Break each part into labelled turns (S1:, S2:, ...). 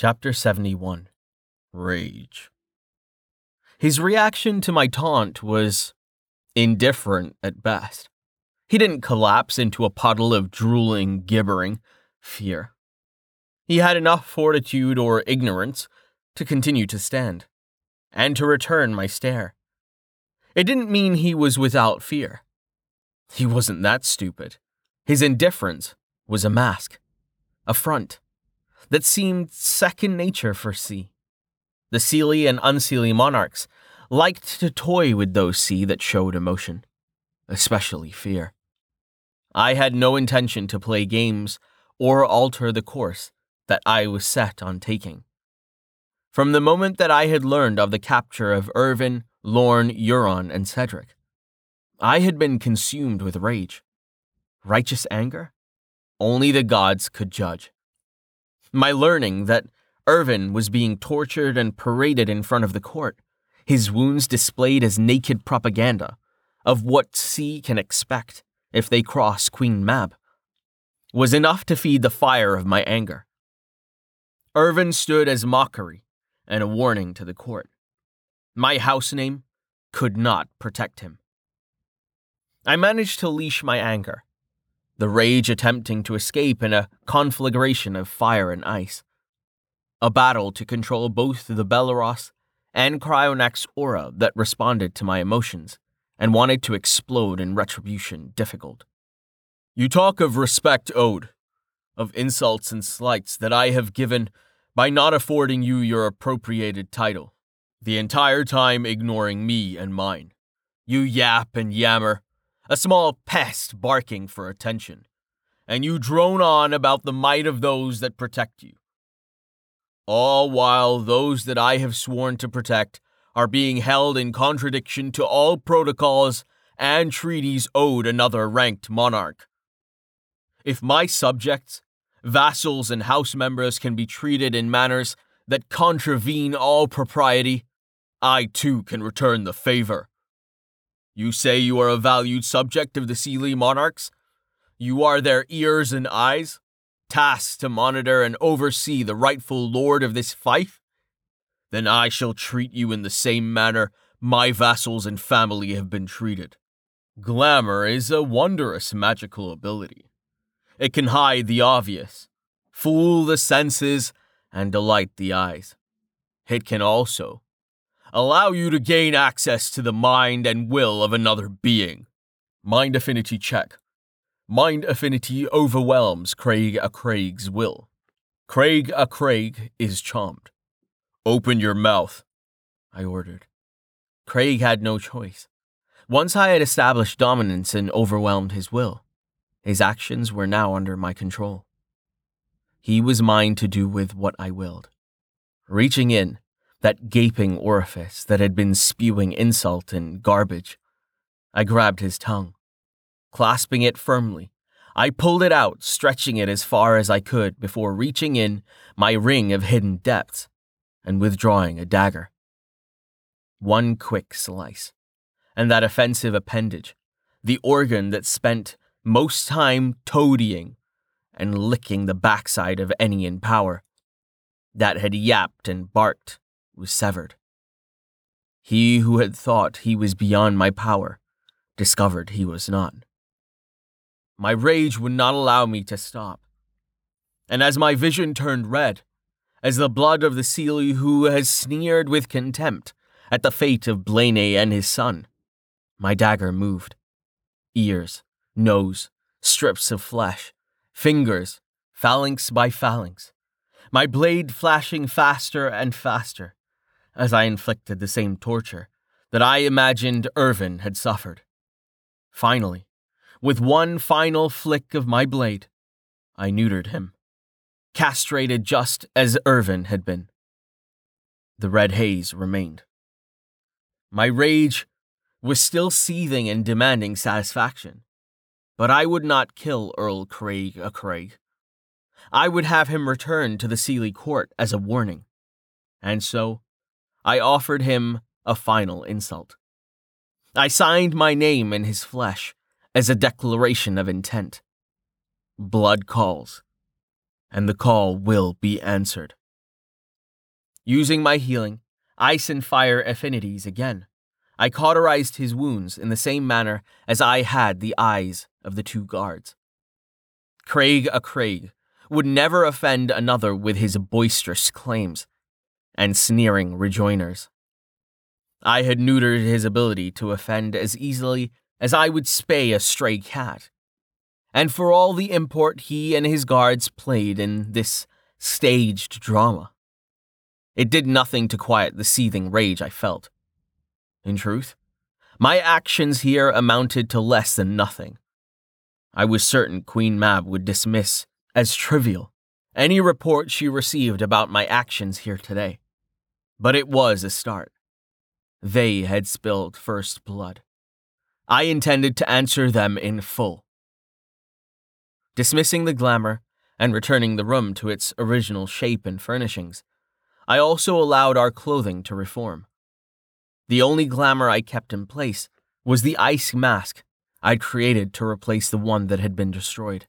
S1: Chapter 71 Rage. His reaction to my taunt was indifferent at best. He didn't collapse into a puddle of drooling, gibbering fear. He had enough fortitude or ignorance to continue to stand and to return my stare. It didn't mean he was without fear. He wasn't that stupid. His indifference was a mask, a front that seemed second nature for Sidhe. The Seelie and Unseelie monarchs liked to toy with those Sidhe that showed emotion, especially fear. I had no intention to play games or alter the course that I was set on taking. From the moment that I had learned of the capture of Irvin, Lorne, Euron, and Cedric, I had been consumed with rage. Righteous anger? Only the gods could judge. My learning that Irvin was being tortured and paraded in front of the court, his wounds displayed as naked propaganda of what Sidhe can expect if they cross Queen Mab, was enough to feed the fire of my anger. Irvin stood as mockery and a warning to the court. My house name could not protect him. I managed to leash my anger the rage attempting to escape in a conflagration of fire and ice. A battle to control both the Belleroth and Cryonax aura that responded to my emotions and wanted to explode in retribution difficult. You talk of respect owed, of insults and slights that I have given by not affording you your appropriated title, the entire time ignoring me and mine. You yap and yammer, a small pest barking for attention, and you drone on about the might of those that protect you. All while those that I have sworn to protect are being held in contradiction to all protocols and treaties owed another ranked monarch. If my subjects, vassals, and house members can be treated in manners that contravene all propriety, I too can return the favor. You say you are a valued subject of the Seelie monarchs? You are their ears and eyes, tasked to monitor and oversee the rightful lord of this fief? Then I shall treat you in the same manner my vassals and family have been treated. Glamour is a wondrous magical ability. It can hide the obvious, fool the senses, and delight the eyes. It can also allow you to gain access to the mind and will of another being. Mind affinity check. Mind affinity overwhelms Craig a Craig's will. Craig a Craig is charmed. Open your mouth, I ordered. Craig had no choice. Once I had established dominance and overwhelmed his will, his actions were now under my control. He was mine to do with what I willed. Reaching in, that gaping orifice that had been spewing insult and garbage. I grabbed his tongue. Clasping it firmly, I pulled it out, stretching it as far as I could before reaching in my ring of hidden depths and withdrawing a dagger. One quick slice, and that offensive appendage, the organ that spent most time toadying and licking the backside of any in power, that had yapped and barked was severed. He who had thought he was beyond my power discovered he was not. My rage would not allow me to stop. And as my vision turned red, as the blood of the Seelie who has sneered with contempt at the fate of Blaine and his son, my dagger moved. Ears, nose, strips of flesh, fingers, phalanx by phalanx, my blade flashing faster and faster, as I inflicted the same torture that I imagined Irvin had suffered. Finally, with one final flick of my blade, I neutered him, castrated just as Irvin had been. The red haze remained. My rage was still seething and demanding satisfaction, but I would not kill Earl Craig a Craig. I would have him return to the Seelie court as a warning, and so I offered him a final insult. I signed my name in his flesh as a declaration of intent. Blood calls, and the call will be answered. Using my healing, ice and fire affinities again, I cauterized his wounds in the same manner as I had the eyes of the two guards. Craig a Craig would never offend another with his boisterous claims and sneering rejoinders. I had neutered his ability to offend as easily as I would spay a stray cat. And for all the import he and his guards played in this staged drama, it did nothing to quiet the seething rage I felt. In truth, my actions here amounted to less than nothing. I was certain Queen Mab would dismiss as trivial any report she received about my actions here today. But it was a start. They had spilled first blood. I intended to answer them in full. Dismissing the glamour and returning the room to its original shape and furnishings, I also allowed our clothing to reform. The only glamour I kept in place was the ice mask I'd created to replace the one that had been destroyed.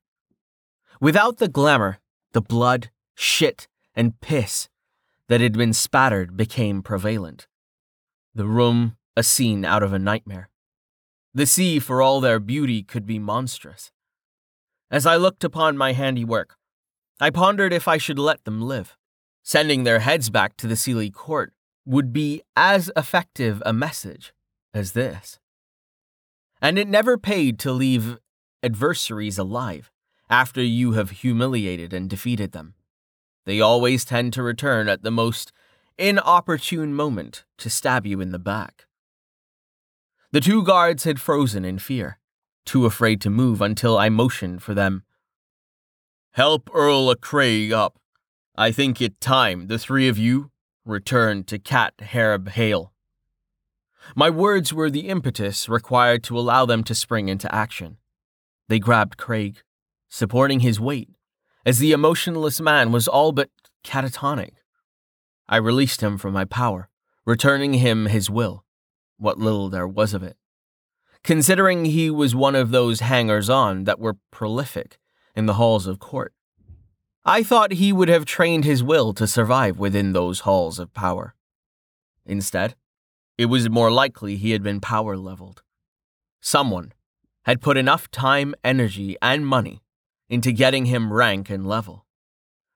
S1: Without the glamour, the blood, shit, and piss that had been spattered became prevalent. The room, a scene out of a nightmare. The Sidhe, for all their beauty, could be monstrous. As I looked upon my handiwork, I pondered if I should let them live. Sending their heads back to the Seelie court would be as effective a message as this. And it never paid to leave adversaries alive after you have humiliated and defeated them. They always tend to return at the most inopportune moment to stab you in the back. The two guards had frozen in fear, too afraid to move until I motioned for them. Help Earl Craig up. I think it time the three of you returned to Cat Harab Hale. My words were the impetus required to allow them to spring into action. They grabbed Craig, supporting his weight, as the emotionless man was all but catatonic. I released him from my power, returning him his will, what little there was of it. Considering he was one of those hangers on that were prolific in the halls of court, I thought he would have trained his will to survive within those halls of power. Instead, it was more likely he had been power leveled. Someone had put enough time, energy, and money into getting him rank and level,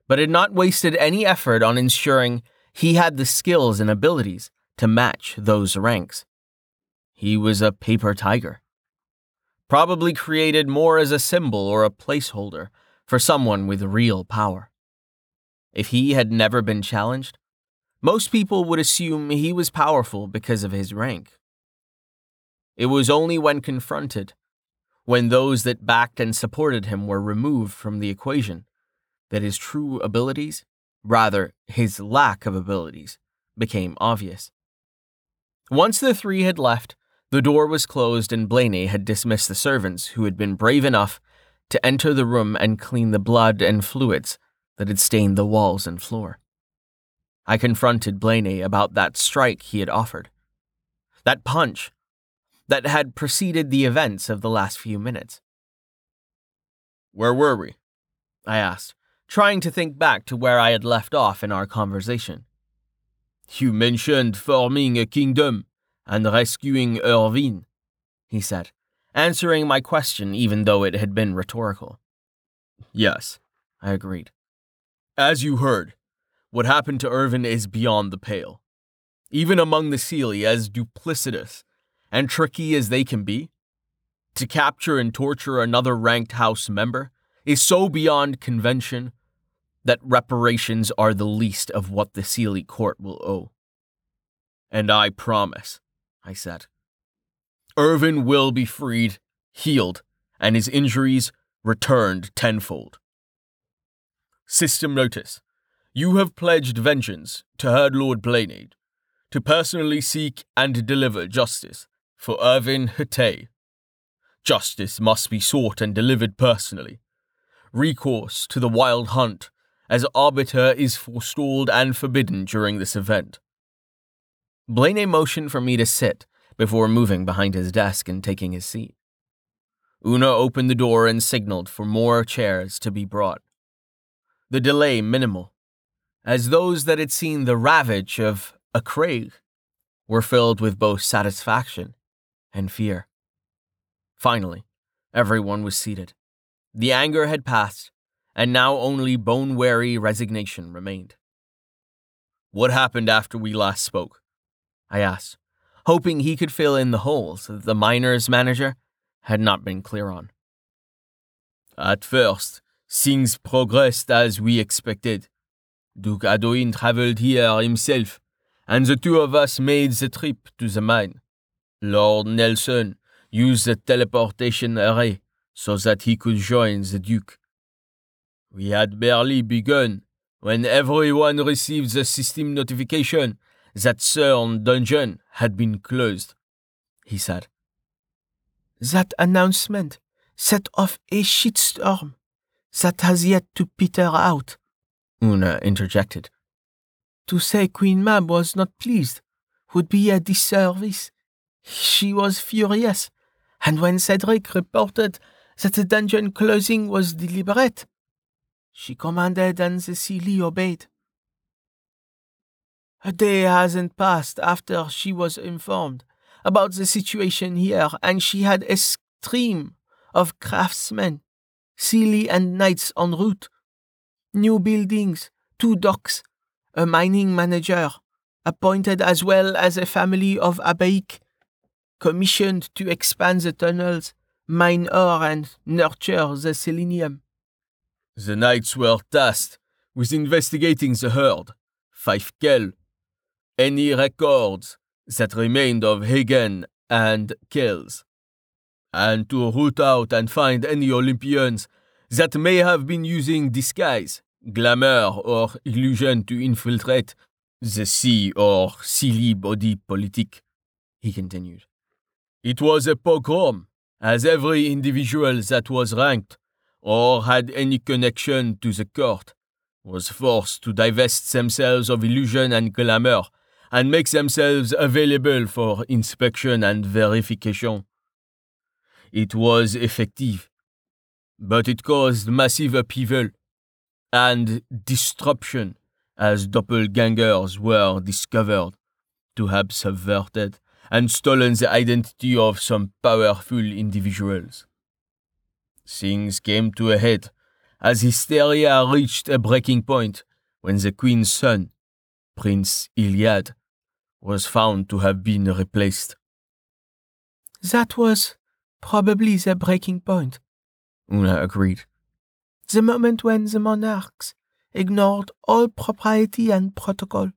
S1: but had not wasted any effort on ensuring he had the skills and abilities to match those ranks. He was a paper tiger. Probably created more as a symbol or a placeholder for someone with real power. If he had never been challenged, most people would assume he was powerful because of his rank. It was only when confronted, when those that backed and supported him were removed from the equation, that his true abilities, rather, his lack of abilities, became obvious. Once the three had left, the door was closed and Blaney had dismissed the servants who had been brave enough to enter the room and clean the blood and fluids that had stained the walls and floor. I confronted Blaney about that strike he had offered. That punch that had preceded the events of the last few minutes. Where were we? I asked, trying to think back to where I had left off in our conversation. You mentioned forming a kingdom and rescuing Irvine, he said, answering my question even though it had been rhetorical. Yes, I agreed. As you heard, what happened to Irvin is beyond the pale. Even among the Seelie, as duplicitous and tricky as they can be, to capture and torture another ranked House member is so beyond convention that reparations are the least of what the Seelie court will owe. And I promise, I said, Irvin will be freed, healed, and his injuries returned tenfold. System notice. You have pledged vengeance to Herd Lord Blainade to personally seek and deliver justice for Irvin Hatay. Justice must be sought and delivered personally. Recourse to the wild hunt as arbiter is forestalled and forbidden during this event. Blaney motioned for me to sit before moving behind his desk and taking his seat. Una opened the door and signaled for more chairs to be brought. The delay minimal, as those that had seen the ravage of a Craig were filled with both satisfaction and fear. Finally, everyone was seated. The anger had passed, and now only bone weary resignation remained. What happened after we last spoke? I asked, hoping he could fill in the holes that the miners' manager had not been clear on. At first, things progressed as we expected. Duke Adoin traveled here himself, and the two of us made the trip to the mine. Lord Nelson used the teleportation array so that he could join the Duke. We had barely begun when everyone received the system notification that CERN dungeon had been closed, he said.
S2: That announcement set off a shitstorm that has yet to peter out,
S1: Una interjected.
S2: To say Queen Mab was not pleased would be a disservice. She was furious, and when Cedric reported that the dungeon closing was deliberate, she commanded and Seelie obeyed. A day hasn't passed after she was informed about the situation here, and she had a stream of craftsmen, Seelie and knights en route. New buildings, two docks, a mining manager, appointed as well as a family of Abaik, commissioned to expand the tunnels, mine ore, and nurture the selenium.
S3: The knights were tasked with investigating the herd, Fife Kell, any records that remained of Hagen and Kells, and to root out and find any Olympians that may have been using disguise, glamour, or illusion to infiltrate the Sidhe or Seelie body politic, he continued. It was a pogrom, as every individual that was ranked or had any connection to the court, was forced to divest themselves of illusion and glamour and make themselves available for inspection and verification. It was effective, but it caused massive upheaval and disruption as doppelgangers were discovered to have subverted and stolen the identity of some powerful individuals. Things came to a head as hysteria reached a breaking point when the queen's son, Prince Iliad, was found to have been replaced.
S2: That was probably the breaking point,
S1: Una agreed.
S2: The moment when the monarchs ignored all propriety and protocol.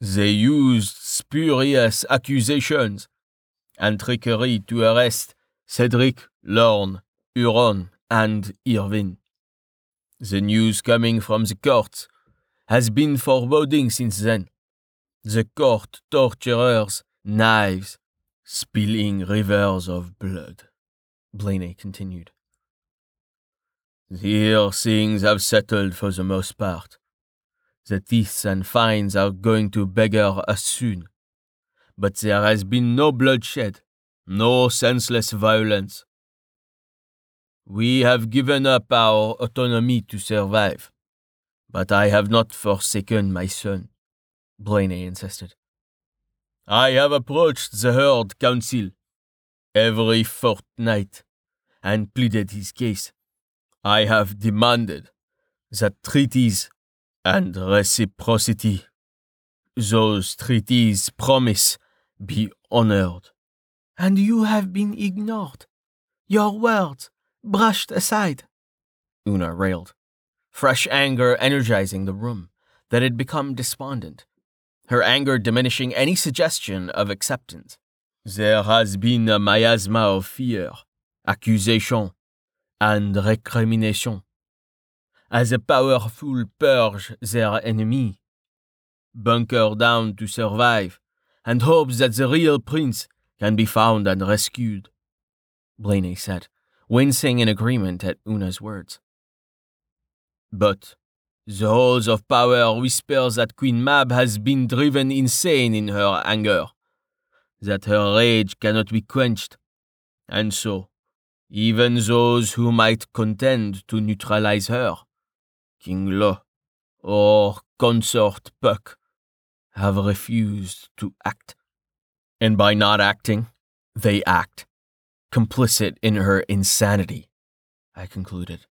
S3: They used spurious accusations and trickery to arrest Cedric, Lorne, Huron, and Irvin. The news coming from the courts has been foreboding since then. The court torturers, knives, spilling rivers of blood.
S1: Blaney continued.
S3: Here things have settled for the most part. The teeth and fines are going to beggar us soon. But there has been no bloodshed, no senseless violence. We have given up our autonomy to survive, but I have not forsaken my son,
S1: Blaney insisted.
S3: I have approached the herd council every fortnight and pleaded his case. I have demanded that treaties and reciprocity, those treaties promise, be honored
S2: and you have been ignored. Your words brushed aside.
S1: Una railed, fresh anger energizing the room that had become despondent, her anger diminishing any suggestion of acceptance.
S3: There has been a miasma of fear, accusation, and recrimination. As a powerful purge their enemy, bunker down to survive, and hope that the real prince can be found and rescued,
S1: Blaney said, wincing in agreement at Una's words.
S3: But the halls of power whispers that Queen Mab has been driven insane in her anger, that her rage cannot be quenched, and so, even those who might contend to neutralize her, King Lo, or consort Puck have refused to act.
S1: And by not acting, they act, complicit in her insanity, I concluded.